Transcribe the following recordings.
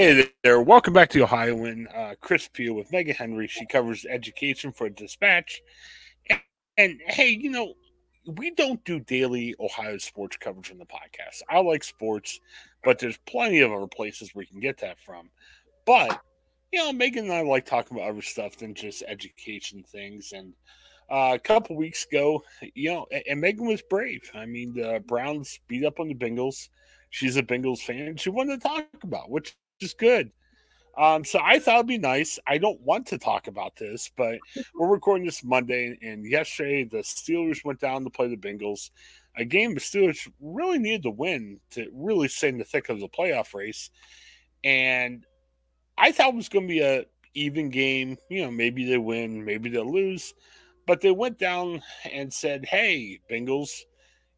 Hey there, welcome back to Ohioan. Uh, Chris Pugh with Megan Henry. She covers education for Dispatch. And, and, hey, you know, we don't do daily Ohio sports coverage in the podcast. I like sports, but there's plenty of other places we can get that from. But, you know, Megan and I like talking about other stuff than just education things. And uh, a couple weeks ago, you know, and, and Megan was brave. I mean, the Browns beat up on the Bengals. She's a Bengals fan. She wanted to talk about, which is good. Um, so I thought it'd be nice. I don't want to talk about this, but we're recording this Monday, and yesterday the Steelers went down to play the Bengals. A game the Steelers really needed to win to really stay in the thick of the playoff race. And I thought it was going to be a even game. You know, maybe they win, maybe they lose. But they went down and said, "Hey, Bengals,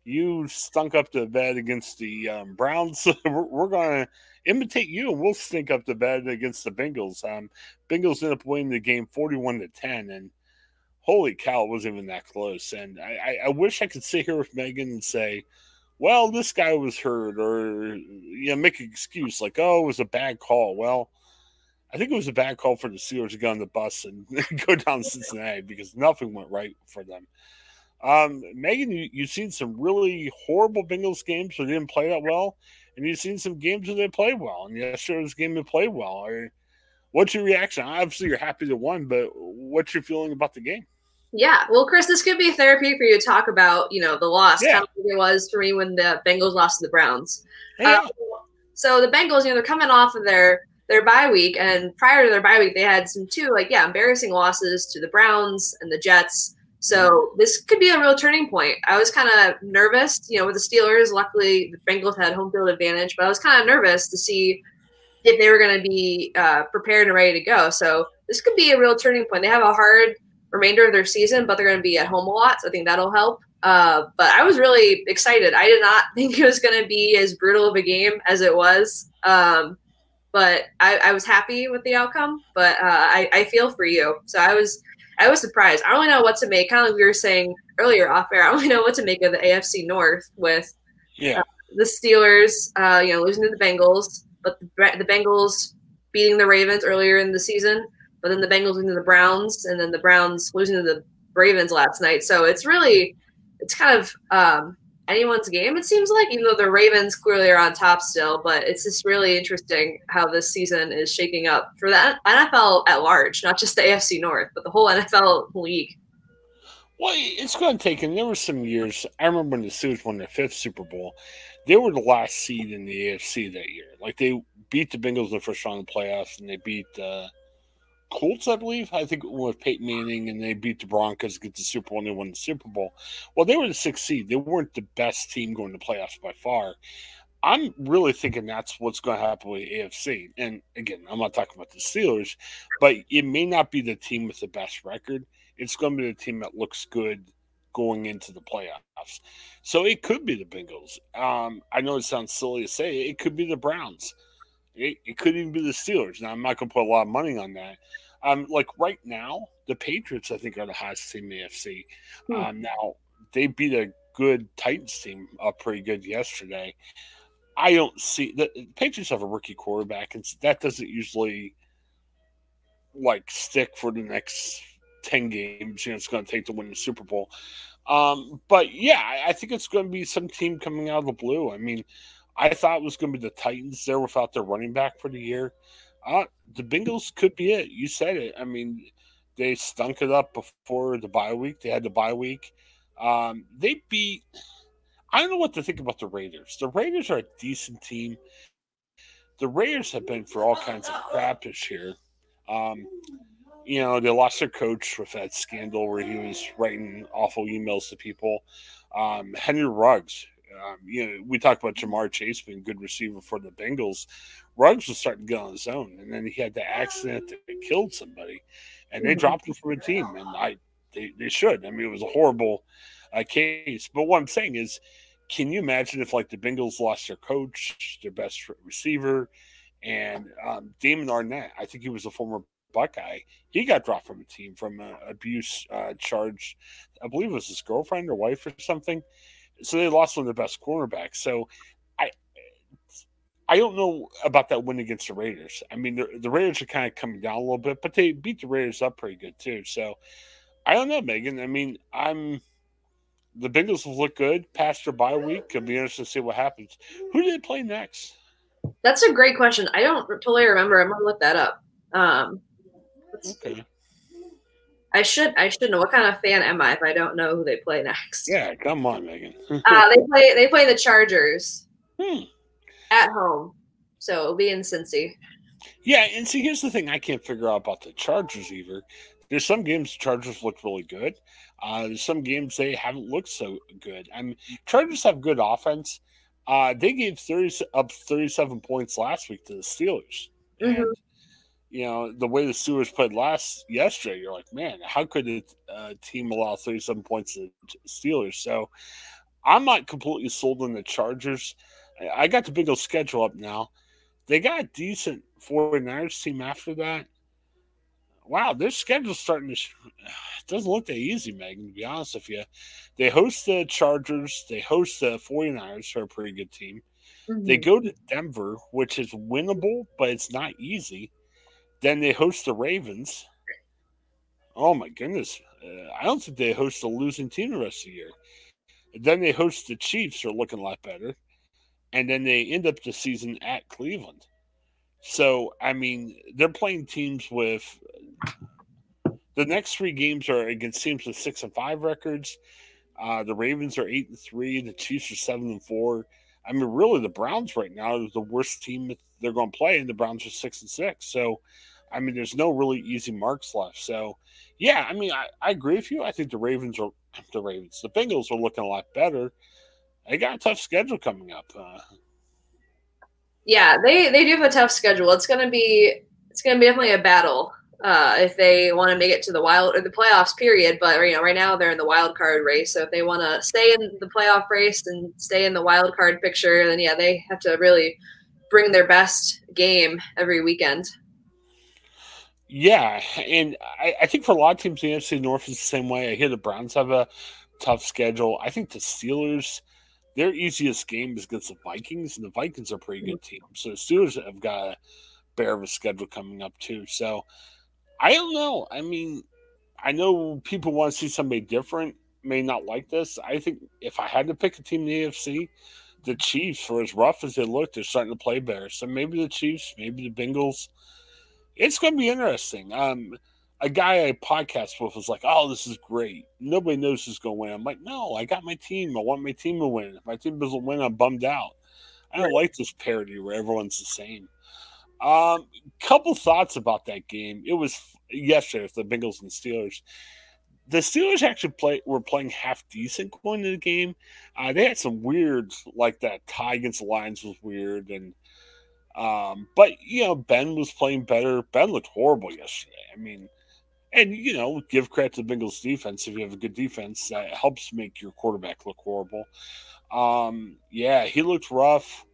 you stunk up the bed against the um, Browns. we're, we're going to imitate you, and we'll stink up the bed against the Bengals. Um, Bengals ended up winning the game forty-one to ten, and holy cow, it wasn't even that close. And I, I, I wish I could sit here with Megan and say, "Well, this guy was hurt," or you know, make an excuse like, "Oh, it was a bad call." Well. I think it was a bad call for the Steelers to get on the bus and go down to Cincinnati because nothing went right for them. Um, Megan, you, you've seen some really horrible Bengals games where they didn't play that well, and you've seen some games where they played well. And yesterday's game they played well. What's your reaction? Obviously, you're happy to won, but what's your feeling about the game? Yeah, well, Chris, this could be therapy for you to talk about, you know, the loss. Yeah. Of it was for me when the Bengals lost to the Browns. Yeah. Um, so the Bengals, you know, they're coming off of their their bye week, and prior to their bye week, they had some two like yeah embarrassing losses to the Browns and the Jets. So this could be a real turning point. I was kind of nervous, you know, with the Steelers. Luckily, the Bengals had home field advantage, but I was kind of nervous to see if they were going to be uh, prepared and ready to go. So this could be a real turning point. They have a hard remainder of their season, but they're going to be at home a lot. So I think that'll help. Uh, but I was really excited. I did not think it was going to be as brutal of a game as it was. Um, but I, I, was happy with the outcome. But uh, I, I feel for you. So I was I was surprised. I don't really know what to make. Kind of like we were saying earlier off air. I don't really know what to make of the AFC North with yeah. Uh, the Steelers, uh, you know, losing to the Bengals, but the, the Bengals beating the Ravens earlier in the season, but then the Bengals losing to the Browns, and then the Browns losing to the Ravens last night. So it's really, it's kind of um, anyone's game, it seems like, even though the Ravens clearly are on top still. But it's just really interesting how this season is shaking up for the NFL at large, not just the AFC North, but the whole NFL league. Well, it's going to take, and there were some years. I remember when the Steelers won their fifth Super Bowl, they were the last seed in the AFC that year. Like they beat the Bengals in the first round of the playoffs, and they beat uh, Colts, I believe. I think with Peyton Manning, and they beat the Broncos, get the Super Bowl, and they won the Super Bowl. Well, they were the sixth seed. They weren't the best team going to playoffs by far. I'm really thinking that's what's going to happen with AFC. And again, I'm not talking about the Steelers, but it may not be the team with the best record. It's going to be the team that looks good going into the playoffs. So it could be the Bengals. Um, I know it sounds silly to say it could be the Browns. It, it could even be the Steelers. Now I'm not going to put a lot of money on that. Um, like right now, the Patriots I think are the hottest team in the AFC. Hmm. Um, now they beat a good Titans team up pretty good yesterday. I don't see the, the Patriots have a rookie quarterback, and that doesn't usually like stick for the next ten games. You know, it's going to take to win the Super Bowl. Um, but yeah, I, I think it's going to be some team coming out of the blue. I mean, I thought it was going to be the Titans there without their running back for the year. Uh, the Bengals could be it. You said it. I mean, they stunk it up before the bye week. They had the bye week. Um, they beat. I don't know what to think about the Raiders. The Raiders are a decent team. The Raiders have been for all kinds of crap this year. Um, you know, they lost their coach with that scandal where he was writing awful emails to people. Um, Henry Ruggs, um, you know, we talked about Ja'Marr Chase being a good receiver for the Bengals. Ruggs was starting to get on his own, and then he had the accident that killed somebody, and they mm-hmm. dropped him from a team. And I, they, they should. I mean, it was a horrible uh, case. But what I'm saying is, can you imagine if like the Bengals lost their coach, their best receiver, and um, Damon Arnette? I think he was a former Buckeye. He got dropped from a team from an abuse uh, charge. I believe it was his girlfriend or wife or something so they lost one of the best cornerbacks. So I I don't know about that win against the Raiders. I mean, the, the Raiders are kind of coming down a little bit, but they beat the Raiders up pretty good too. So I don't know, Megan. I mean, I'm the Bengals will look good past their bye week. It'll be interesting to see what happens. Who do they play next? That's a great question. I don't totally remember. I'm gonna look that up. Um, okay. I should I should know what kind of fan am I if I don't know who they play next. Yeah, come on, Megan. uh, they play they play the Chargers hmm. at home, so it'll be in Cincy. Yeah, and see, here's the thing I can't figure out about the Chargers either. There's some games the Chargers look really good. Uh, there's some games they haven't looked so good. I mean, Chargers have good offense. Uh, they gave 30 up 37 points last week to the Steelers. Mm-hmm. And, you know, the way the Steelers played last yesterday, you're like, man, how could a uh, team allow 37 points to the Steelers? So I'm not completely sold on the Chargers. I got the Big Bengals schedule up now. They got a decent 49ers team after that wow, their schedule's starting to. It doesn't look that easy, Megan, to be honest with you. They host the Chargers, they host the 49ers, who are a pretty good team. Mm-hmm. They go to Denver, which is winnable, but it's not easy. Then they host the Ravens. Oh, my goodness. Uh, I don't think they host a losing team the rest of the year. then they host the Chiefs, are looking a lot better. And then they end up the season at Cleveland. So, I mean, they're playing teams with the next three games are against teams with six and five records. Uh, the Ravens are eight and three. The Chiefs are seven and four. I mean, really, the Browns right now are the worst team they're going to play, and the Browns are six and six. So, I mean, there's no really easy marks left. So, yeah, I mean, I, I agree with you. I think the Ravens are the Ravens. The Bengals are looking a lot better. They got a tough schedule coming up. Uh, yeah, they they do have a tough schedule. It's to be it's to be definitely a battle uh, if they want to make it to the wild or the playoffs period. But you know, right now they're in the wild card race. So if they want to stay in the playoff race and stay in the wild card picture, then yeah, they have to really bring their best game every weekend. Yeah, and I, I think for a lot of teams, the NFC North is the same way. I hear the Browns have a tough schedule. I think the Steelers, their easiest game is against the Vikings, and the Vikings are a pretty good team. So the Steelers have got a bear of a schedule coming up too. So I don't know. I mean, I know people want to see somebody different, may not like this. I think if I had to pick a team in the AFC, the Chiefs, for as rough as they look, they're starting to play better. So maybe the Chiefs, maybe the Bengals. It's going to be interesting. Um, a guy I podcast with was like, "Oh, this is great. Nobody knows who's going to win." I'm like, "No, I got my team. I want my team to win. If my team doesn't win, I'm bummed out. I don't like this parody where everyone's the same." Um, couple thoughts about that game. It was yesterday with the Bengals and Steelers. The Steelers actually play were playing half decent going into the game. Uh, they had some weird like that tie against the Lions was weird, and um, but you know Ben was playing better. Ben looked horrible yesterday. I mean, and you know give credit to the Bengals defense. If you have a good defense, that helps make your quarterback look horrible. Um, yeah, he looked rough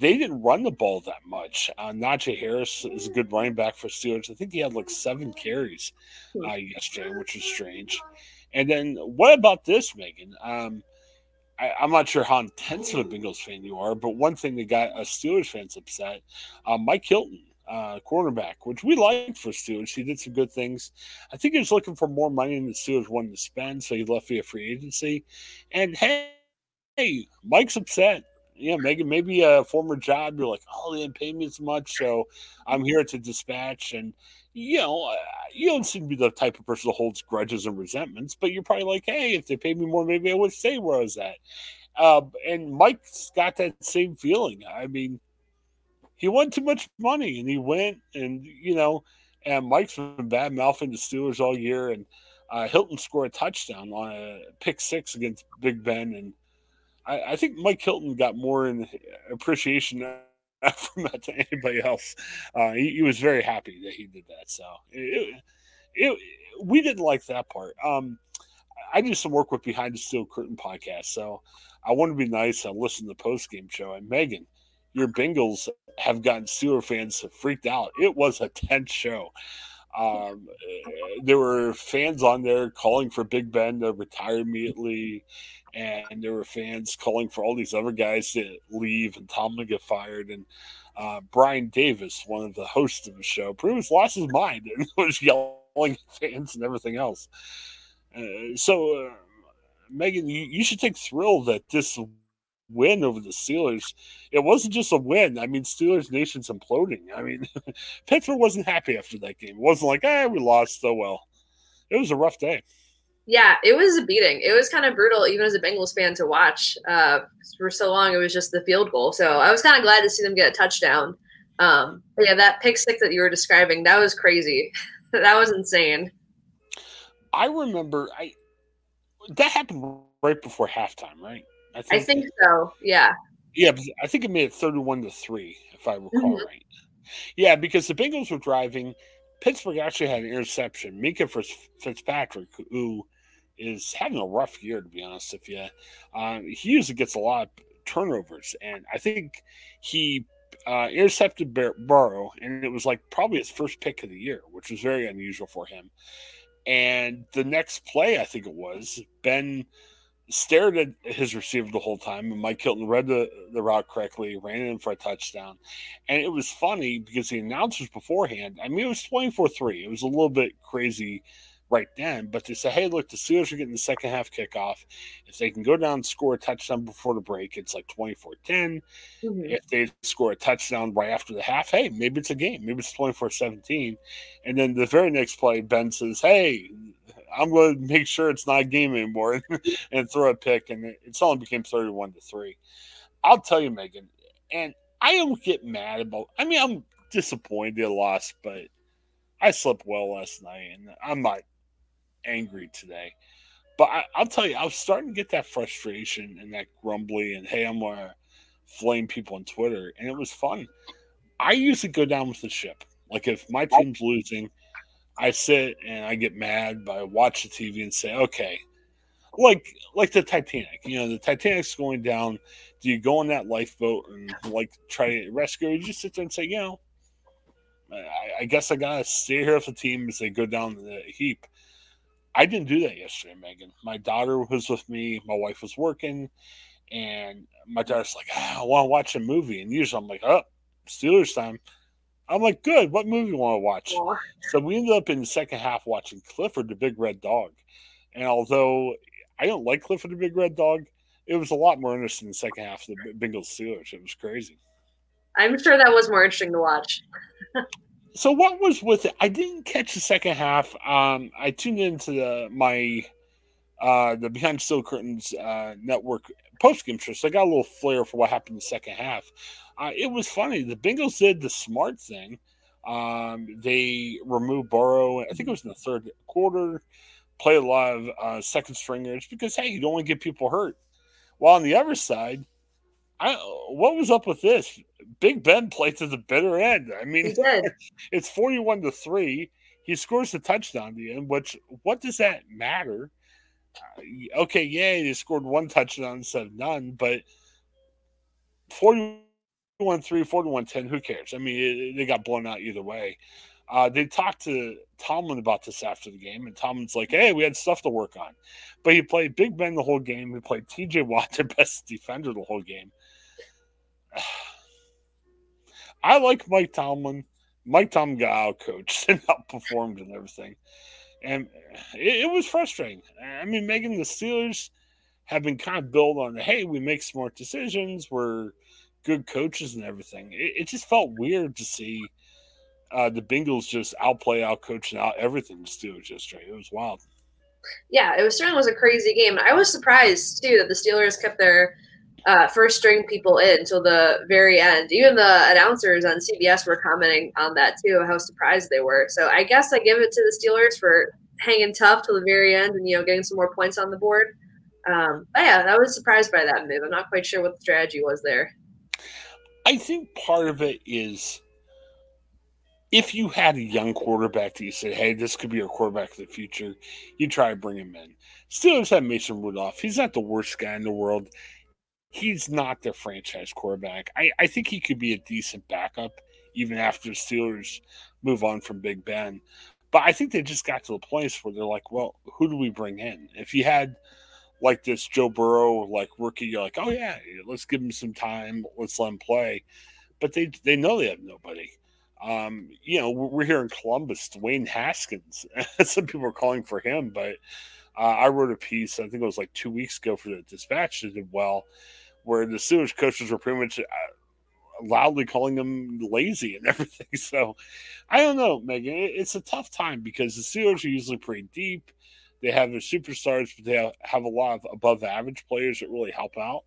they didn't run the ball that much. Uh, Najee Harris is a good running back for Steelers. I think he had like seven carries hmm. uh, yesterday, which was strange. And then what about this, Megan? Um, I, am not sure how intense of a Bengals fan you are, but one thing that got a Steelers fans upset, uh, Mike Hilton, uh, cornerback, which we liked for Steelers. He did some good things. I think he was looking for more money than the Steelers wanted to spend, so he left via free agency. And hey, hey, Mike's upset yeah, Megan, maybe a former job, you're like, oh, they didn't pay me as much, so I'm here to dispatch. And, you know, uh, you don't seem to be the type of person that holds grudges and resentments, but you're probably like, hey, if they paid me more, maybe I would stay where I was at. Uh, and Mike's got that same feeling. I mean, he won too much money and he went, and, you know, and Mike's been bad mouthing the Steelers all year. And uh, Hilton scored a touchdown on a pick six against Big Ben. And, I, I think Mike Hilton got more in appreciation from that to anybody else. Uh, he, he, was very happy that he did that. So it, it, we didn't like that part. Um, I do some work with Behind the Steel Curtain podcast, so I want to be nice and listen to the post game show. And Megan, your Bengals have gotten Steeler fans freaked out. It was a tense show. Um, there were fans on there calling for Big Ben to retire immediately, and there were fans calling for all these other guys to leave and Tom to get fired. And uh, Brian Davis, one of the hosts of the show, pretty much lost his mind and was yelling at fans and everything else. Uh, so, uh, Megan, you, you should take thrill that this win over the Steelers, it wasn't just a win. I mean, Steelers Nation's imploding. I mean, Pittsburgh wasn't happy after that game. It wasn't like, ah, we lost so well. It was a rough day. Yeah, it was a beating. It was kind of brutal, even as a Bengals fan, to watch. Uh, for so long, it was just the field goal. So I was kind of glad to see them get a touchdown. Um, yeah, that pick six that you were describing, that was crazy. that was insane. I remember I that happened right before halftime, right? I think, I think so. Yeah. Yeah, I think it made it thirty-one to three, if I recall mm-hmm. right. Yeah, because the Bengals were driving. Pittsburgh actually had an interception. Minkah Fitzpatrick, who is having a rough year, to be honest with you. Um, he usually gets a lot of turnovers, and I think he uh, intercepted Bur- Burrow, and it was like probably his first pick of the year, which was very unusual for him. And the next play, I think it was, Ben stared at his receiver the whole time, and Mike Hilton read the, the route correctly, ran in for a touchdown. And it was funny because the announcers beforehand, I mean, it was 24 3. It was a little bit crazy right then, but they say, hey, look, the Steelers are getting the second half kickoff. If they can go down and score a touchdown before the break, it's like 24 10. Mm-hmm. If they score a touchdown right after the half, hey, maybe it's a game. Maybe it's 24 17. And then the very next play, Ben says, hey, I'm going to make sure it's not a game anymore and throw a pick. And it only became 31 to 3. I'll tell you, Megan, and I don't get mad about, I mean, I'm disappointed they lost, but I slept well last night and I'm not angry today. But I, will tell you, I was starting to get that frustration and that grumbly, and hey, I'm gonna flame people on Twitter, and it was fun. I usually go down with the ship. Like if my team's losing, I sit and I get mad, but I watch the TV and say, okay, like like the Titanic. You know, the Titanic's going down. Do you go on that lifeboat and like try to rescue? Or you just sit there and say, you know, I, I guess I gotta stay here with the team as they go down the heap. I didn't do that yesterday, Megan. My daughter was with me. My wife was working, and my daughter's like, ah, "I want to watch a movie." And usually, I'm like, "Oh, Steelers time." I'm like, "Good. What movie you want to watch?" Yeah. So we ended up in the second half watching Clifford the Big Red Dog. And although I don't like Clifford the Big Red Dog, it was a lot more interesting in the second half of the Bengals Steelers. It was crazy. I'm sure that was more interesting to watch. so what was with it? I didn't catch the second half. Um, I tuned into the, my uh, the Behind Steel Curtains uh, network post game show, so I got a little flair for what happened in the second half. Uh, it was funny. The Bengals did the smart thing. Um, they removed Burrow. I think it was in the third quarter. Play a lot of uh, second stringers because hey, you don't want to get people hurt. While on the other side, I, what was up with this? Big Ben played to the bitter end. I mean, it's 41 to 3. He scores a touchdown the end, which what does that matter? Uh, okay, yeah, he scored one touchdown instead of none, but 41 3, 41 10, who cares? I mean, it, they got blown out either way. Uh, they talked to Tomlin about this after the game, and Tomlin's like, "Hey, we had stuff to work on," but he played Big Ben the whole game. He played T.J. Watt, their best defender, the whole game. I like Mike Tomlin. Mike Tomlin got out coached and outperformed and everything. And it, it, was frustrating. I mean, Megan, the Steelers have been kind of built on, hey, we make smart decisions. We're good coaches and everything. It, it just felt weird to see uh, the Bengals just outplay, outcoach, and out everything the Steelers yesterday. It was wild. Yeah, it was certainly was a crazy game. I was surprised too that the Steelers kept their uh, first string people in until the very end. Even the announcers on CBS were commenting on that too, how surprised they were. So I guess I give it to the Steelers for hanging tough till the very end and you know getting some more points on the board. Um, but yeah, I was surprised by that move. I'm not quite sure what the strategy was there. I think part of it is if you had a young quarterback that you said, hey, this could be our quarterback of the future, you try to bring him in. Steelers have Mason Rudolph. He's not the worst guy in the world he's not their franchise quarterback. I, I think he could be a decent backup even after the Steelers move on from Big Ben. But I think they just got to a place where they're like, well, who do we bring in? If you had like this Joe Burrow like rookie, you're like, oh yeah, let's give him some time, let's let him play. But they they know they have nobody. Um, you know, we're here in Columbus, Dwayne Haskins. some people are calling for him, but uh, I wrote a piece, I think it was like two weeks ago for the Dispatch that did well, where the Steelers coaches were pretty much uh, loudly calling them lazy and everything. So I don't know, Megan. It's a tough time because the Steelers are usually pretty deep. They have their superstars, but they have a lot of above average players that really help out.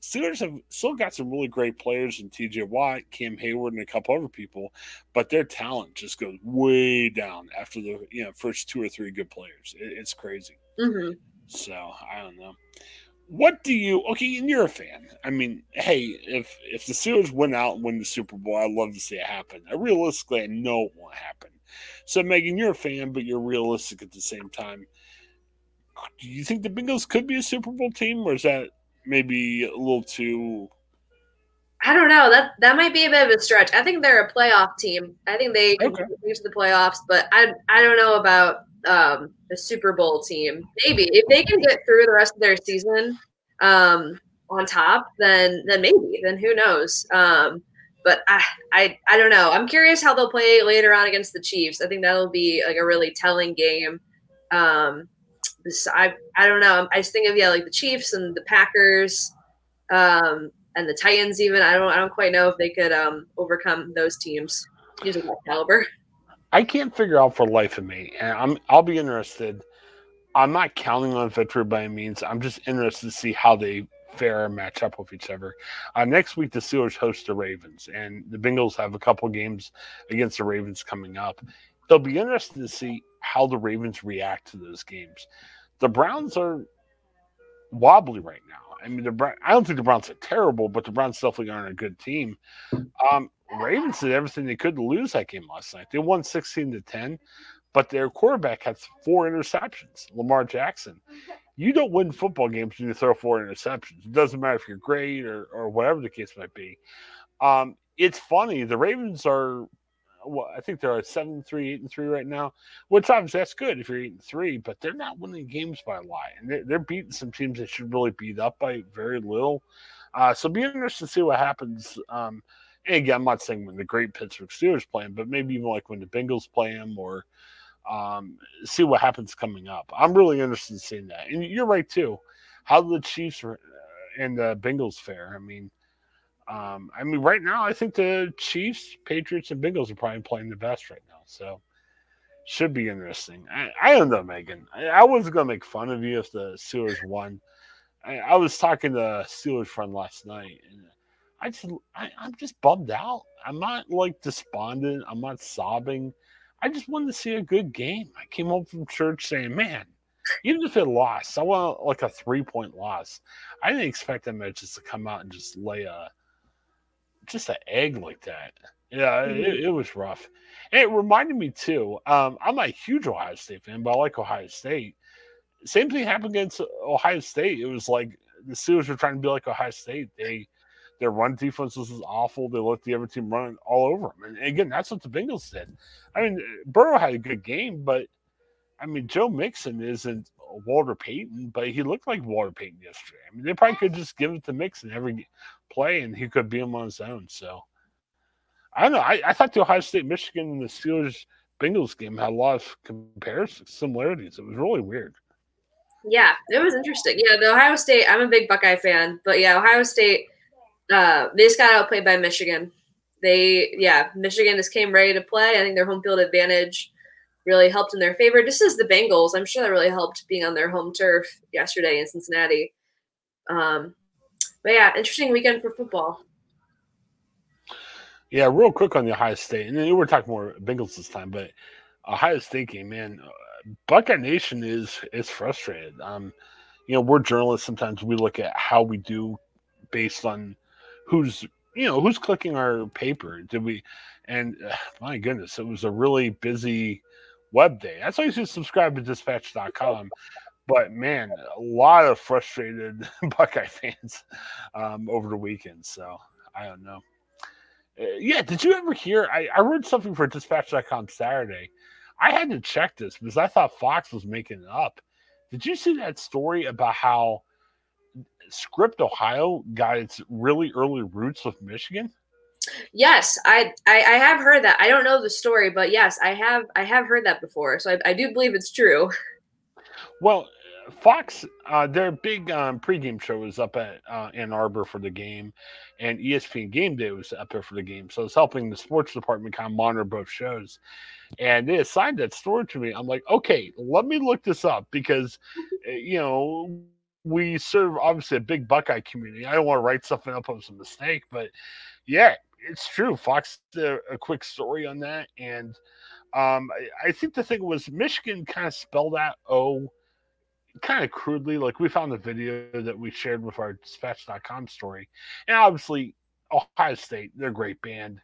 Steelers have still got some really great players in TJ Watt, Cam Heyward, and a couple other people, but their talent just goes way down after the you know first two or three good players. It, it's crazy. Mm-hmm. So I don't know. What do you okay? And you're a fan. I mean, hey, if if the Steelers win out and win the Super Bowl, I'd love to see it happen. I realistically, I know it won't happen. So Megan, you're a fan, but you're realistic at the same time. Do you think the Bengals could be a Super Bowl team, or is that maybe a little too? I don't know. That that might be a bit of a stretch. I think they're a playoff team. I think they can okay. to the playoffs, but I I don't know about um, the Super Bowl team. Maybe if they can get through the rest of their season um, on top, then then maybe. Then who knows? Um, but I, I I don't know. I'm curious how they'll play later on against the Chiefs. I think that'll be like a really telling game. Um, I I don't know. I just think of yeah, like the Chiefs and the Packers, um, and the Titans. Even I don't I don't quite know if they could um, overcome those teams using that caliber. I can't figure out for life of me, and I'm I'll be interested. I'm not counting on victory by any means. I'm just interested to see how they fare and match up with each other. Uh, next week, the Steelers host the Ravens, and the Bengals have a couple games against the Ravens coming up. It'll be interesting to see how the Ravens react to those games. The Browns are wobbly right now. I mean, the I don't think the Browns are terrible, but the Browns definitely aren't a good team. Um, Ravens did everything they could to lose that game last night. They won 16 to 10, but their quarterback had four interceptions, Lamar Jackson. You don't win football games when you throw four interceptions. It doesn't matter if you're great or, or whatever the case might be. Um, it's funny. The Ravens are, well, I think they're at 7 3, 8 and 3 right now, which obviously that's good if you're 8 and 3, but they're not winning games by a lot. And they're, they're beating some teams that should really beat up by very little. Uh, so be interested to see what happens. Um, again, I'm not saying when the great Pittsburgh Steelers play them, but maybe even like when the Bengals play them or um, see what happens coming up. I'm really interested in seeing that. And you're right too. How the Chiefs uh, and the Bengals fare? I mean, um, I mean, right now I think the Chiefs, Patriots, and Bengals are probably playing the best right now. So should be interesting. I, I don't know, Megan. I, I wasn't gonna make fun of you if the Steelers won. I, I was talking to a Steelers friend last night, and I just I, I'm just bummed out. I'm not like despondent. I'm not sobbing. I just wanted to see a good game. I came home from church saying, "Man, even if it lost, I want like a three point loss." I didn't expect them just to come out and just lay a just an egg like that. Yeah, mm-hmm. it, it, was rough. And it reminded me too. Um, I'm a huge Ohio State fan, but I like Ohio State. Same thing happened against Ohio State. It was like the Steelers were trying to be like Ohio State. They their run defense was awful. They let the other team run all over them. And again, that's what the Bengals did. I mean, Burrow had a good game, but I mean, Joe Mixon isn't Walter Payton, but he looked like Walter Payton yesterday. I mean, they probably could just give it to Mixon every play, and he could be him on his own. So I don't know. I, I thought the Ohio State, Michigan, and the Steelers Bengals game had a lot of comparisons, similarities. It was really weird. Yeah, it was interesting. Yeah, the Ohio State. I'm a big Buckeye fan, but yeah, Ohio State uh, they just got outplayed by Michigan. They, yeah, Michigan just came ready to play. I think their home field advantage really helped in their favor. Just as the Bengals, I'm sure that really helped being on their home turf yesterday in Cincinnati. Um, but yeah, interesting weekend for football. Yeah, real quick on the Ohio State, and then we're talking more Bengals this time, but Ohio State game, man, uh, Buckeye Nation is is frustrated. Um, you know, we're journalists. Sometimes we look at how we do based on who's you know who's clicking our paper? Did we and uh, my goodness it was a really busy web day. That's why you should subscribe to dispatch.com but man a lot of frustrated buckeye fans um, over the weekend so i don't know. Uh, yeah did you ever hear I, I read something for dispatch.com saturday. I had to check this because I thought Fox was making it up. Did you see that story about how Script Ohio got its really early roots with Michigan? Yes, I, I, I have heard that. I don't know the story, but yes, I have I have heard that before. So I, I do believe it's true. Well, Fox, uh, their big um, pregame show was up at uh, Ann Arbor for the game, and ESPN Game Day was up there for the game. So it's helping the sports department kind of monitor both shows. And they assigned that story to me. I'm like, okay, let me look this up because, eh, you know, we serve obviously a big Buckeye community. I don't want to write something up on some mistake, but yeah, it's true. Fox did a, quick story on that, and um, I, think the thing was Michigan kind of spelled out O kind of crudely. Like we found the video that we shared with our dispatch.com story. And obviously, Ohio State, they're a great band,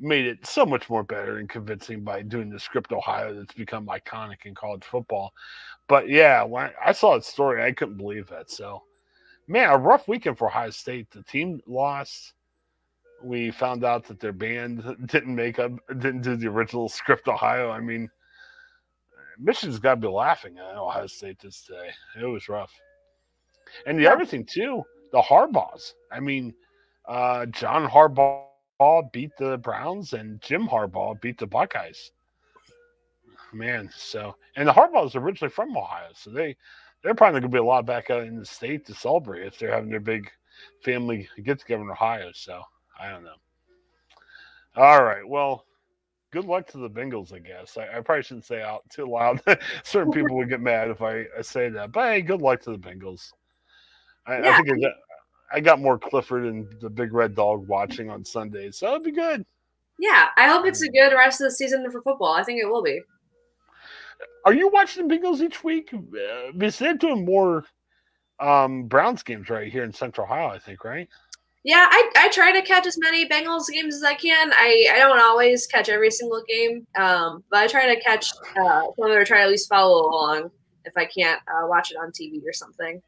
made it so much more better and convincing by doing the script Ohio that's become iconic in college football. But yeah, when I saw that story, I couldn't believe that. So, man, a rough weekend for Ohio State. The team lost. We found out that their band didn't make up, didn't do the original script Ohio. I mean, Michigan's got to be laughing at Ohio State this day. It was rough. And the yeah. other thing too, the Harbaughs. I mean, uh, John Harbaugh beat the Browns, and Jim Harbaugh beat the Buckeyes. Man, so and the Harbaughs originally from Ohio, so they they're probably going to be a lot back out in the state to celebrate if they're having their big family get together in Ohio. So I don't know. All right, well, good luck to the Bengals, I guess. I, I probably shouldn't say out too loud. Certain people would get mad if I, I, say that. But hey, good luck to the Bengals. I, yeah. I think I got, more Clifford and the big red dog watching on Sundays, so it'll be good. Yeah, I hope it's a good rest of the season for football. I think it will be. Are you watching the Bengals each week? Uh, because they're doing more um, Browns games right here in Central Ohio, I think, right? Yeah, I, I try to catch as many Bengals games as I can. I, I don't always catch every single game, um, but I try to catch uh, some or try to at least follow along if I can't uh, watch it on TV or something.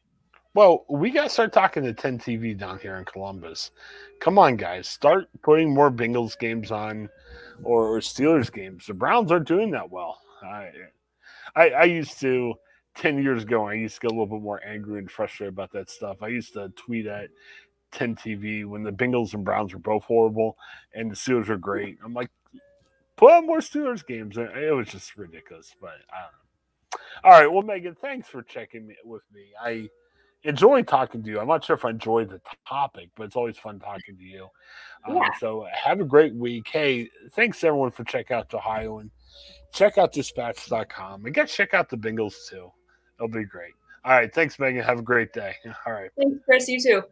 Well, we got to start talking to 10 TV down here in Columbus. Come on, guys. Start putting more Bengals games on or, or Steelers games. The Browns aren't doing that well. I, I, I used to, 10 years ago, I used to get a little bit more angry and frustrated about that stuff. I used to tweet at 10 TV when the Bengals and Browns were both horrible and the Steelers were great. I'm like, put on more Steelers games. It was just ridiculous, but I don't know. All right. Well, Megan, thanks for checking me with me. I enjoy talking to you. I'm not sure if I enjoyed the topic, but it's always fun talking to you. Um, yeah. Um, so have a great week. Hey, thanks everyone for checking out Ohioan check out dispatch.com and get check out the Bengals too. It'll be great. All right. Thanks, Megan. Have a great day. All right. Thanks, Chris. You too.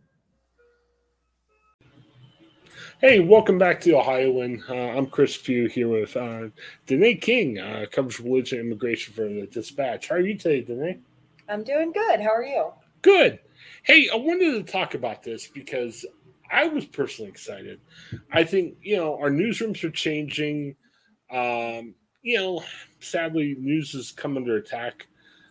Hey, welcome back to Ohioan. Uh, I'm Chris Pugh here with uh, Danae King, uh, covers religion and immigration for the Dispatch. How are you today, Danae? I'm doing good. How are you? Good. Hey, I wanted to talk about this because I was personally excited. I think, you know, our newsrooms are changing. Um, you know, sadly, news has come under attack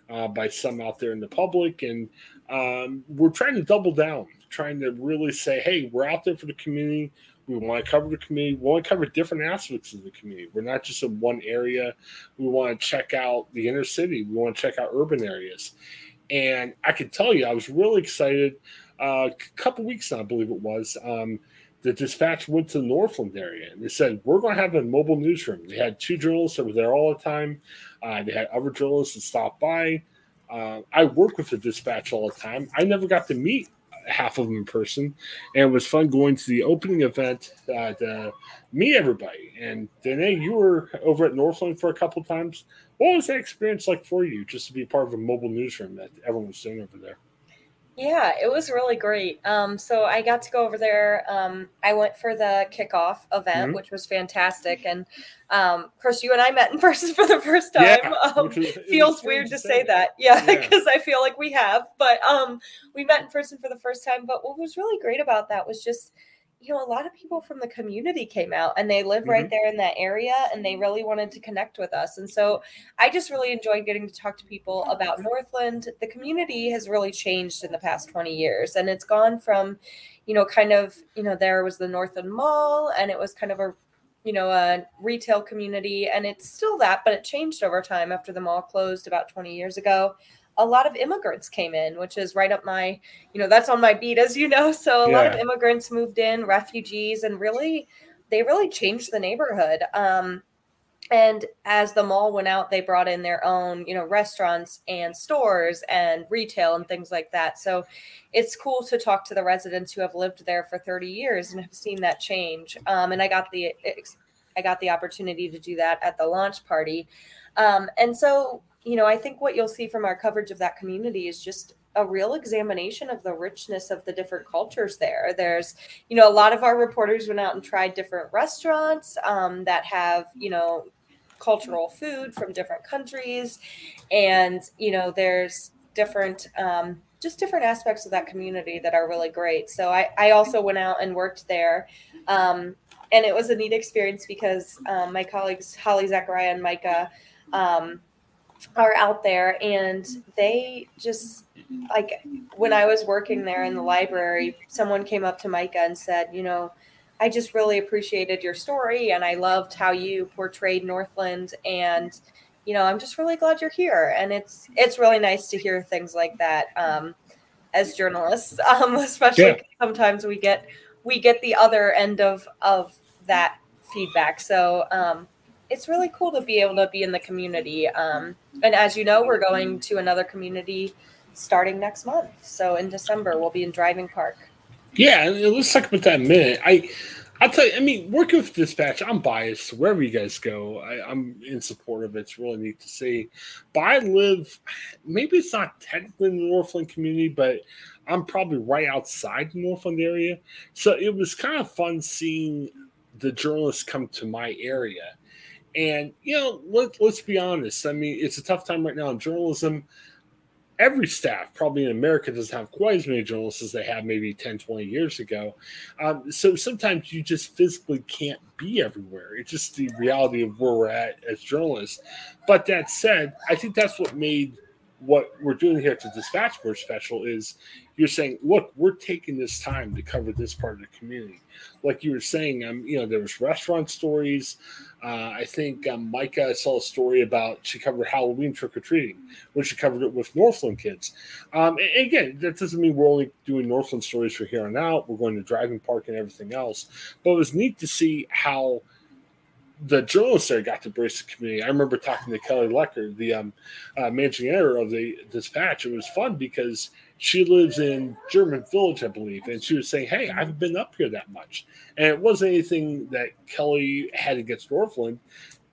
uh, by some out there in the public, and um, we're trying to double down, trying to really say, hey, we're out there for the community we want to cover the community. We want to cover different aspects of the community. We're not just in one area. We want to check out the inner city. We want to check out urban areas. And I can tell you, I was really excited. Uh, a couple weeks now, I believe it was. Um, the dispatch went to the Northland area and they said, We're going to have a mobile newsroom. They had two journalists that were there all the time. Uh, they had other journalists that stopped by. Uh, I work with the dispatch all the time. I never got to meet half of them in person, and it was fun going to the opening event uh, to meet everybody. And Danae, you were over at Northland for a couple times. What was that experience like for you, just to be part of a mobile newsroom that everyone was doing over there? Yeah, it was really great. Um, so I got to go over there. Um, I went for the kickoff event, mm-hmm. which was fantastic. And um, course, you and I met in person for the first time. Yeah, um, feels weird to say that, that. yeah, because yeah. I feel like we have. But um, we met in person for the first time. But what was really great about that was just you know, a lot of people from the community came out and they live mm-hmm. right there in that area and they really wanted to connect with us. And so I just really enjoyed getting to talk to people about Northland. The community has really changed in the past 20 years and it's gone from, you know, kind of, you know, there was the Northland Mall and it was kind of a you know, a retail community, and it's still that, but it changed over time after the mall closed about 20 years ago. A lot of immigrants came in, which is right up my, you know, that's on my beat, as you know. So a yeah. lot of immigrants moved in, refugees, and really, they really changed the neighborhood. Um, and as the mall went out they brought in their own you know restaurants and stores and retail and things like that so it's cool to talk to the residents who have lived there for 30 years and have seen that change um, and i got the i got the opportunity to do that at the launch party um, and so you know i think what you'll see from our coverage of that community is just a real examination of the richness of the different cultures there. There's, you know, a lot of our reporters went out and tried different restaurants um, that have, you know, cultural food from different countries and you know there's different um, just different aspects of that community that are really great so i, I also went out and worked there um, and it was a neat experience because um, my colleagues holly zachariah and micah um, are out there and they just like when i was working there in the library someone came up to micah and said you know I just really appreciated your story and I loved how you portrayed Northland and you know I'm just really glad you're here and it's it's really nice to hear things like that um, as journalists um, especially yeah. sometimes we get we get the other end of of that feedback so um, it's really cool to be able to be in the community um, and as you know we're going to another community starting next month so in December we'll be in Driving Park yeah, let's talk about that minute. I, I'll tell you. I mean, working with dispatch, I'm biased. Wherever you guys go, I, am in support of it. It's really neat to see. But I live, maybe it's not technically in the Northland community, but I'm probably right outside the Northland area. So it was kind of fun seeing the journalists come to my area. And you know, let, let's be honest. I mean, it's a tough time right now in journalism every staff probably in America doesn't have quite as many journalists as they had maybe 10, 20 years ago. Um, so sometimes you just physically can't be everywhere. It's just the reality of where we're at as journalists. But that said, I think that's what made what we're doing here at the Dispatch Board Special is you're saying, look, we're taking this time to cover this part of the community. Like you were saying, um, you know, there was restaurant stories. Uh, I think um, Micah saw a story about she covered Halloween trick or treating, when she covered it with Northland kids. Um, and again, that doesn't mean we're only doing Northland stories for here on out. We're going to Driving Park and everything else. But it was neat to see how the journalists there got to brace the community. I remember talking to Kelly Lecker, the um, uh, managing editor of the Dispatch. It was fun because she lives in German Village, I believe, and she was saying, "Hey, I haven't been up here that much," and it wasn't anything that Kelly had against Northland.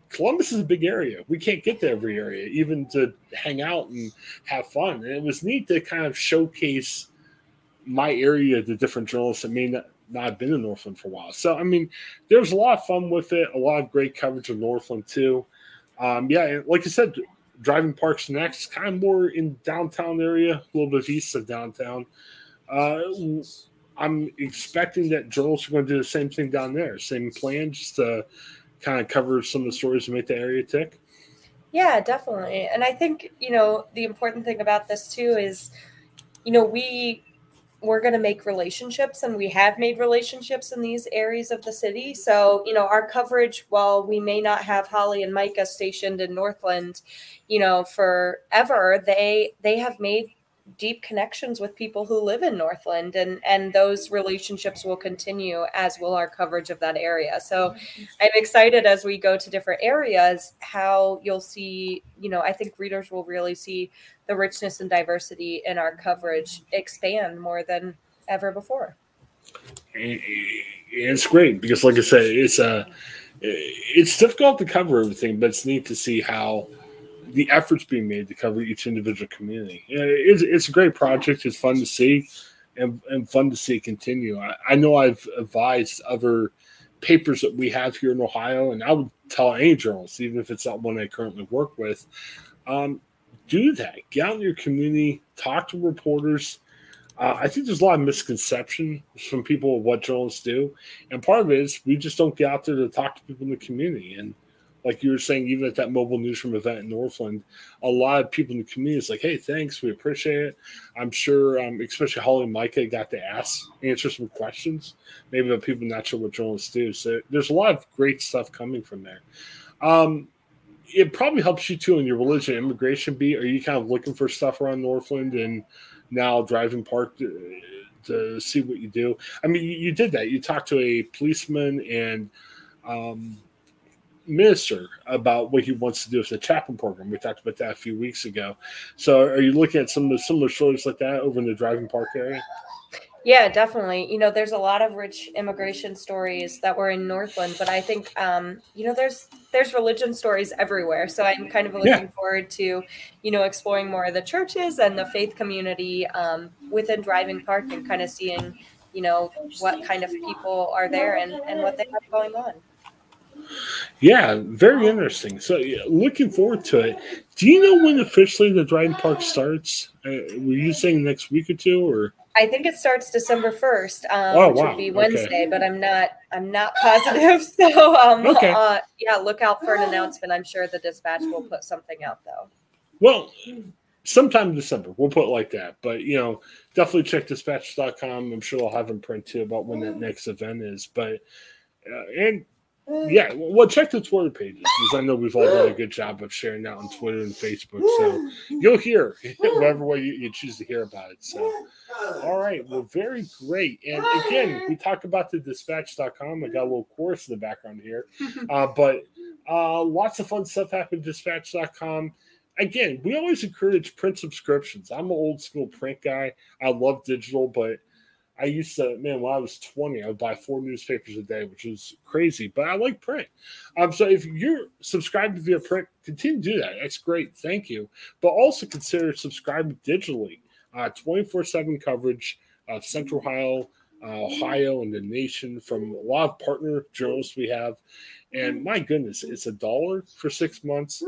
Columbus is a big area. We can't get to every area, even to hang out and have fun. And it was neat to kind of showcase my area to different journalists that may not not been in Northland for a while. So I mean, there was a lot of fun with it. A lot of great coverage of Northland too. Um, yeah, like I said, driving parks next, kind of more in downtown area, a little bit east of downtown. Uh, I'm expecting that journalists are going to do the same thing down there. Same plan, just to kind of cover some of the stories and make the area tick. Yeah, definitely. And I think, you know, the important thing about this too is, you know, we we're going to make relationships and we have made relationships in these areas of the city. So you know our coverage while we may not have holly and micah stationed in northland you know forever they they have made deep connections with people who live in Northland and and those relationships will continue as will our coverage of that area. So I'm excited as we go to different areas how you'll see, you know, I think readers will really see the richness and diversity in our coverage expand more than ever before. It's great because like I said, it's a uh, it's difficult to cover everything, but it's neat to see how the efforts being made to cover each individual community. It's, it's a great project. It's fun to see and, and fun to see continue. I, I, know I've advised other papers that we have here in Ohio, and I would tell any journalist, even if it's not one I currently work with, um, do that. Get out in your community, talk to reporters. Uh, I think there's a lot of misconception from people of what journalists do, and part of it is we just don't get out there to talk to people in the community. And like you were saying, even at that mobile newsroom event in Northland, a lot of people in the community is like, "Hey, thanks, we appreciate it." I'm sure, um, especially Holly and Micah got to ask, answer some questions, maybe the people not sure what journalists do. So there's a lot of great stuff coming from there. Um, it probably helps you too in your religion immigration beat. Are you kind of looking for stuff around Northland and now driving park to, to see what you do? I mean, you, you, did that. You talked to a policeman and um, minister about what he wants to do with the chaplain program. We talked about that a few weeks ago. So, are you looking at some of the similar stories like that over in the driving park area? Yeah, definitely. You know, there's a lot of rich immigration stories that were in Northland, but I think um, you know, there's there's religion stories everywhere. So I'm kind of looking yeah. forward to, you know, exploring more of the churches and the faith community um, within Driving Park and kind of seeing, you know, what kind of people are there and, and what they have going on. Yeah, very interesting. So, yeah, looking forward to it. Do you know when officially the Driving Park starts? Uh, were you saying next week or two, or? I think it starts December first, um, oh, which wow. would be Wednesday, okay. but I'm not I'm not positive. So um, okay. uh, yeah, look out for an announcement. I'm sure the dispatch will put something out though. Well, sometime in December, we'll put it like that. But you know, definitely check dispatch.com. I'm sure I'll have in print too about when that next event is. But uh, and yeah, well, check the Twitter pages because I know we've all done a good job of sharing that on Twitter and Facebook. So you'll hear whatever way you, you, choose to hear about it. So, all right, well, very great. And again, we talked about the dispatch.com. I got a little chorus in the background here, uh, but uh, lots of fun stuff happened dispatch.com. Again, we always encourage print subscriptions. I'm an old school print guy. I love digital, but I used to, man, when I was 20, I would buy four newspapers a day, which was crazy, but I like print. Um, so if you're subscribed via print, continue to do that. That's great. Thank you. But also consider subscribing digitally. 24 uh, 7 coverage of Central Ohio, uh, Ohio, and the nation from a lot of partner journalists we have. And my goodness, it's a dollar for six months.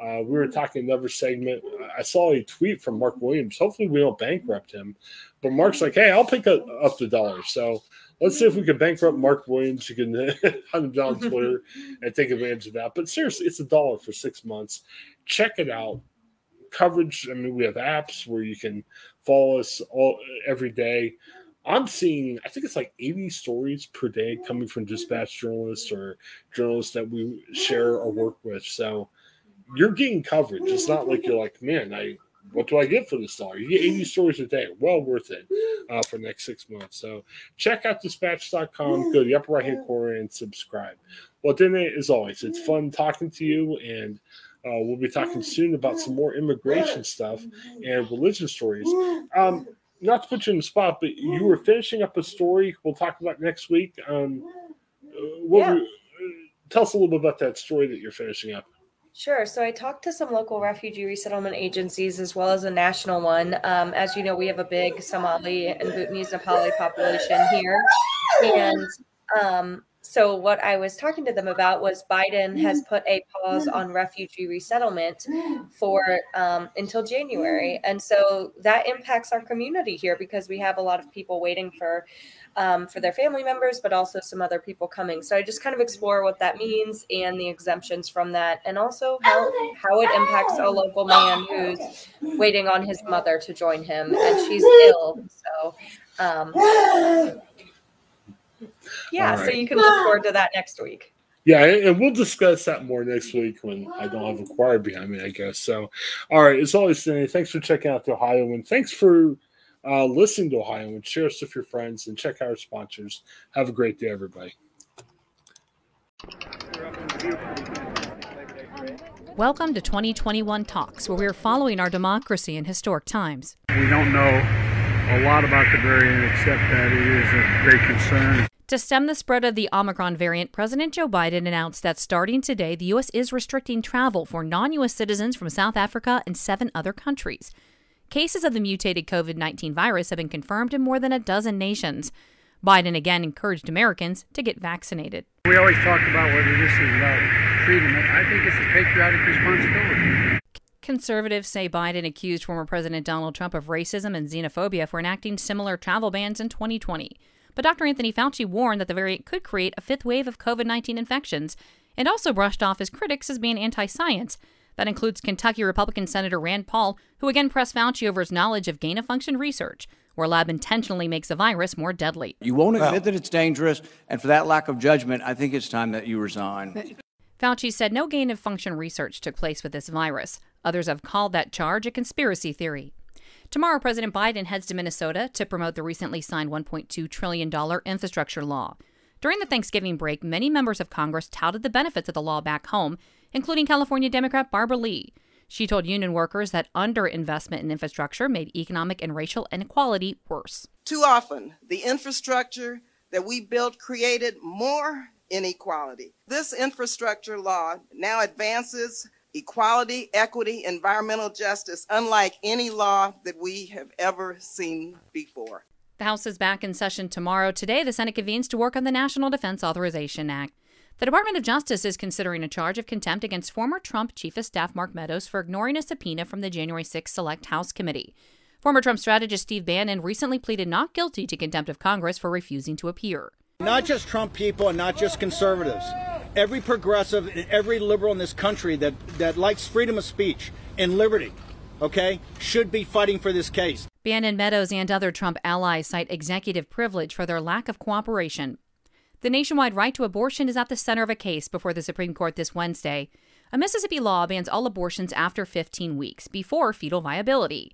Uh, we were talking another segment. I saw a tweet from Mark Williams. Hopefully, we don't bankrupt him. But Mark's like, "Hey, I'll pick up, up the dollar." So let's see if we can bankrupt Mark Williams. You can hunt him down on Twitter and take advantage of that. But seriously, it's a dollar for six months. Check it out. Coverage. I mean, we have apps where you can follow us all every day. I'm seeing, I think it's like 80 stories per day coming from dispatch journalists or journalists that we share or work with. So you're getting coverage. It's not like you're like, man, I what do I get for this dollar? You get 80 stories a day. Well worth it uh, for the next six months. So check out dispatch.com, go to the upper right hand corner and subscribe. Well, then, as always, it's fun talking to you. And uh, we'll be talking soon about some more immigration stuff and religion stories. Um, not to put you in the spot, but you were finishing up a story we'll talk about next week. Um, uh, yeah. we, uh, tell us a little bit about that story that you're finishing up. Sure. So I talked to some local refugee resettlement agencies as well as a national one. Um, as you know, we have a big Somali and Bhutanese Nepali population here. And um, so what I was talking to them about was Biden has put a pause on refugee resettlement for um, until January, and so that impacts our community here because we have a lot of people waiting for um, for their family members, but also some other people coming. So I just kind of explore what that means and the exemptions from that, and also how how it impacts a local man who's waiting on his mother to join him, and she's ill. So. Um, yeah, right. so you can look forward to that next week. Yeah, and we'll discuss that more next week when I don't have a choir behind me, I guess. So, all right, as always, Cindy, thanks for checking out the Ohioan thanks for uh, listening to Ohioan share us with your friends and check out our sponsors. Have a great day, everybody. Welcome to 2021 Talks, where we are following our democracy in historic times. We don't know a lot about the variant except that it is a great concern. To stem the spread of the Omicron variant, President Joe Biden announced that starting today, the U.S. is restricting travel for non U.S. citizens from South Africa and seven other countries. Cases of the mutated COVID 19 virus have been confirmed in more than a dozen nations. Biden again encouraged Americans to get vaccinated. We always talk about whether this is about freedom. I think it's a patriotic responsibility. Conservatives say Biden accused former President Donald Trump of racism and xenophobia for enacting similar travel bans in 2020. But Dr. Anthony Fauci warned that the variant could create a fifth wave of COVID 19 infections and also brushed off his critics as being anti science. That includes Kentucky Republican Senator Rand Paul, who again pressed Fauci over his knowledge of gain of function research, where a lab intentionally makes a virus more deadly. You won't admit well, that it's dangerous, and for that lack of judgment, I think it's time that you resign. Fauci said no gain of function research took place with this virus. Others have called that charge a conspiracy theory. Tomorrow, President Biden heads to Minnesota to promote the recently signed $1.2 trillion infrastructure law. During the Thanksgiving break, many members of Congress touted the benefits of the law back home, including California Democrat Barbara Lee. She told union workers that underinvestment in infrastructure made economic and racial inequality worse. Too often, the infrastructure that we built created more inequality. This infrastructure law now advances equality, equity, environmental justice, unlike any law that we have ever seen before. The House is back in session tomorrow. Today, the Senate convenes to work on the National Defense Authorization Act. The Department of Justice is considering a charge of contempt against former Trump Chief of Staff Mark Meadows for ignoring a subpoena from the January 6 Select House Committee. Former Trump strategist Steve Bannon recently pleaded not guilty to contempt of Congress for refusing to appear. Not just Trump people and not just conservatives every progressive and every liberal in this country that, that likes freedom of speech and liberty, okay, should be fighting for this case. Bannon Meadows and other Trump allies cite executive privilege for their lack of cooperation. The nationwide right to abortion is at the center of a case before the Supreme Court this Wednesday. A Mississippi law bans all abortions after 15 weeks, before fetal viability.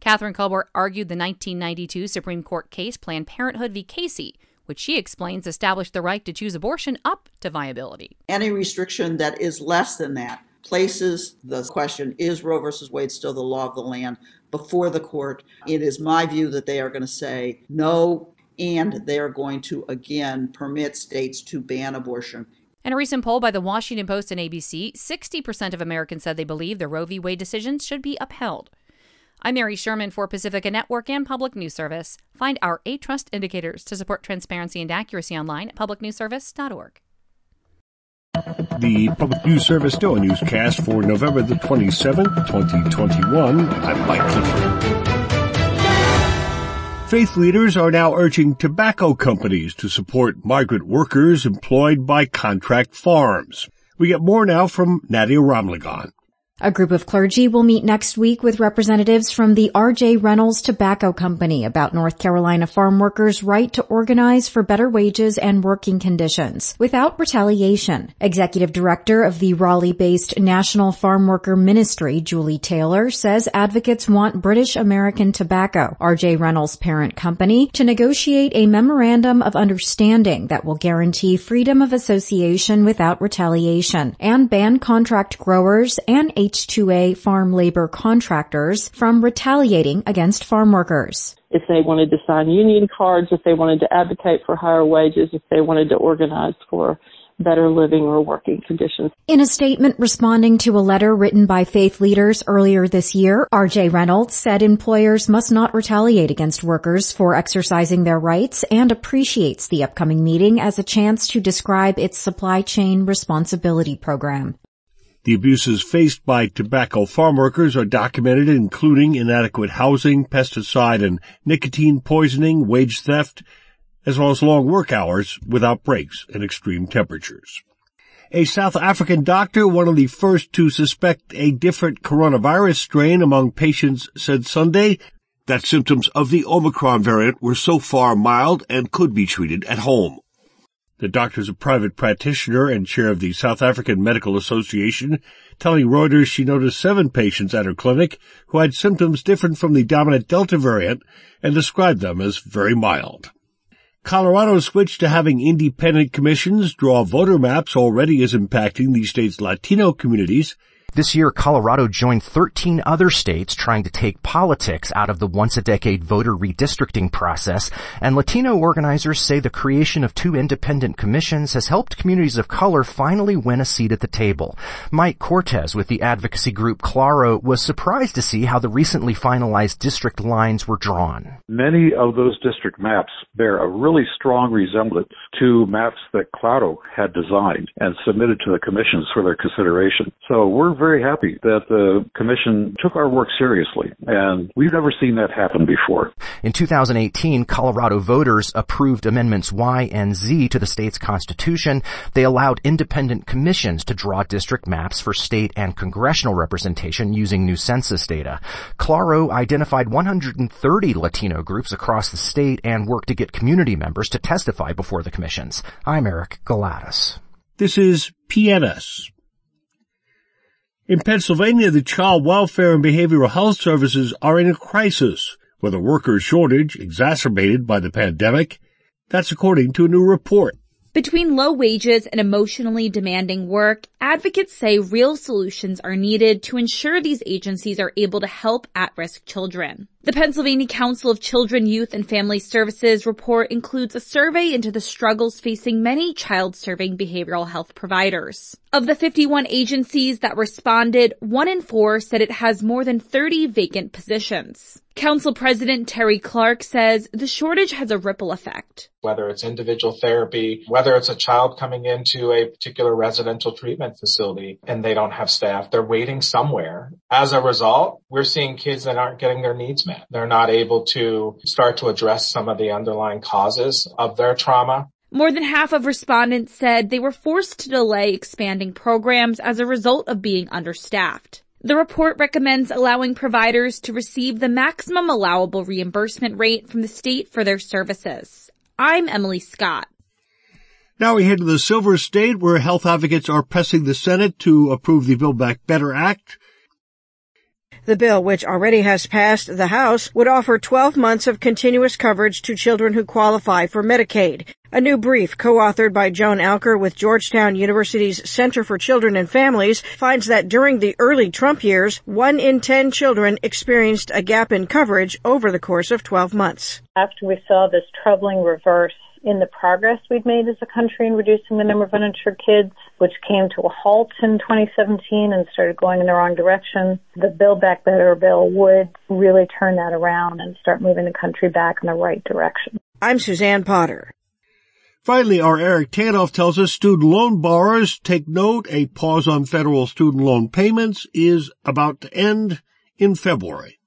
Kathryn Kolbert argued the 1992 Supreme Court case Planned Parenthood v. Casey which she explains established the right to choose abortion up to viability. Any restriction that is less than that places the question is Roe versus Wade still the law of the land before the court? It is my view that they are going to say no, and they are going to again permit states to ban abortion. In a recent poll by the Washington Post and ABC, 60% of Americans said they believe the Roe v. Wade decisions should be upheld. I'm Mary Sherman for Pacifica Network and Public News Service. Find our eight trust indicators to support transparency and accuracy online at publicnewsservice.org. The Public News Service Daily Newscast for November the 27th, 2021. I'm Mike Clifford. Faith leaders are now urging tobacco companies to support migrant workers employed by contract farms. We get more now from Nadia Ramlagan. A group of clergy will meet next week with representatives from the R.J. Reynolds Tobacco Company about North Carolina farm workers' right to organize for better wages and working conditions without retaliation. Executive Director of the Raleigh-based National Farm Worker Ministry, Julie Taylor, says advocates want British American Tobacco, R.J. Reynolds' parent company, to negotiate a memorandum of understanding that will guarantee freedom of association without retaliation and ban contract growers and H-2A farm labor contractors from retaliating against farm workers. If they wanted to sign union cards, if they wanted to advocate for higher wages, if they wanted to organize for better living or working conditions. In a statement responding to a letter written by faith leaders earlier this year, RJ Reynolds said employers must not retaliate against workers for exercising their rights and appreciates the upcoming meeting as a chance to describe its supply chain responsibility program. The abuses faced by tobacco farm workers are documented, including inadequate housing, pesticide and nicotine poisoning, wage theft, as well as long work hours without breaks and extreme temperatures. A South African doctor, one of the first to suspect a different coronavirus strain among patients, said Sunday that symptoms of the Omicron variant were so far mild and could be treated at home. The doctor is a private practitioner and chair of the South African Medical Association, telling Reuters she noticed seven patients at her clinic who had symptoms different from the dominant Delta variant and described them as very mild. Colorado's switch to having independent commissions draw voter maps already is impacting the state's Latino communities this year, Colorado joined 13 other states trying to take politics out of the once-a-decade voter redistricting process, and Latino organizers say the creation of two independent commissions has helped communities of color finally win a seat at the table. Mike Cortez with the advocacy group CLLARO was surprised to see how the recently finalized district lines were drawn. Many of those district maps bear a really strong resemblance to maps that CLLARO had designed and submitted to the commissions for their consideration. So we're very happy that the commission took our work seriously, and we've never seen that happen before. In 2018, Colorado voters approved amendments Y and Z to the state's constitution. They allowed independent commissions to draw district maps for state and congressional representation using new census data. CLLARO identified 130 Latino groups across the state and worked to get community members to testify before the commissions. I'm Eric Galatis. This is PNS. In Pennsylvania, the child welfare and behavioral health services are in a crisis with a worker shortage exacerbated by the pandemic. That's according to a new report. Between low wages and emotionally demanding work, advocates say real solutions are needed to ensure these agencies are able to help at-risk children. The Pennsylvania Council of Children, Youth, and Family Services report includes a survey into the struggles facing many child-serving behavioral health providers. Of the 51 agencies that responded, one in four said it has more than 30 vacant positions. Council President Terry Clark says the shortage has a ripple effect. Whether it's individual therapy, whether it's a child coming into a particular residential treatment facility and they don't have staff, they're waiting somewhere. As a result, we're seeing kids that aren't getting their needs met. They're not able to start to address some of the underlying causes of their trauma. More than half of respondents said they were forced to delay expanding programs as a result of being understaffed. The report recommends allowing providers to receive the maximum allowable reimbursement rate from the state for their services. I'm Emily Scott. Now we head to the Silver State where health advocates are pressing the Senate to approve the Build Back Better Act. The bill, which already has passed the House, would offer 12 months of continuous coverage to children who qualify for Medicaid. A new brief co-authored by Joan Alker with Georgetown University's Center for Children and Families finds that during the early Trump years, one in 10 children experienced a gap in coverage over the course of 12 months. After we saw this troubling reverse in the progress we've made as a country in reducing the number of uninsured kids, which came to a halt in 2017 and started going in the wrong direction. The Build Back Better bill would really turn that around and start moving the country back in the right direction. I'm Suzanne Potter. Finally, our Eric Tanoff tells us student loan borrowers take note a pause on federal student loan payments is about to end in February.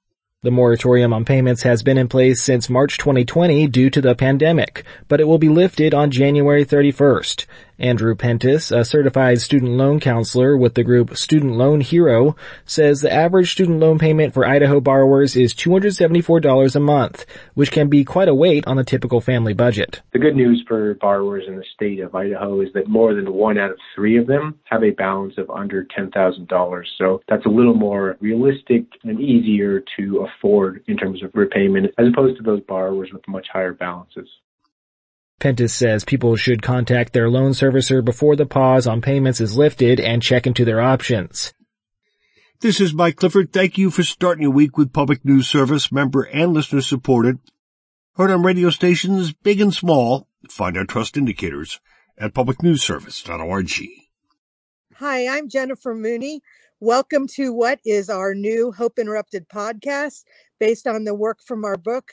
The moratorium on payments has been in place since March 2020 due to the pandemic, but it will be lifted on January 31st. Andrew Pentis, a certified student loan counselor with the group Student Loan Hero, says the average student loan payment for Idaho borrowers is $274 a month, which can be quite a weight on a typical family budget. The good news for borrowers in the state of Idaho is that more than one out of three of them have a balance of under $10,000. So that's a little more realistic and easier to afford in terms of repayment as opposed to those borrowers with much higher balances. Pentis says people should contact their loan servicer before the pause on payments is lifted and check into their options. This is Mike Clifford. Thank you for starting your week with Public News Service, member and listener supported. Heard on radio stations big and small. Find our trust indicators at publicnewsservice.org. Hi, I'm Jennifer Mooney. Welcome to what is our new Hope Interrupted podcast based on the work from our book,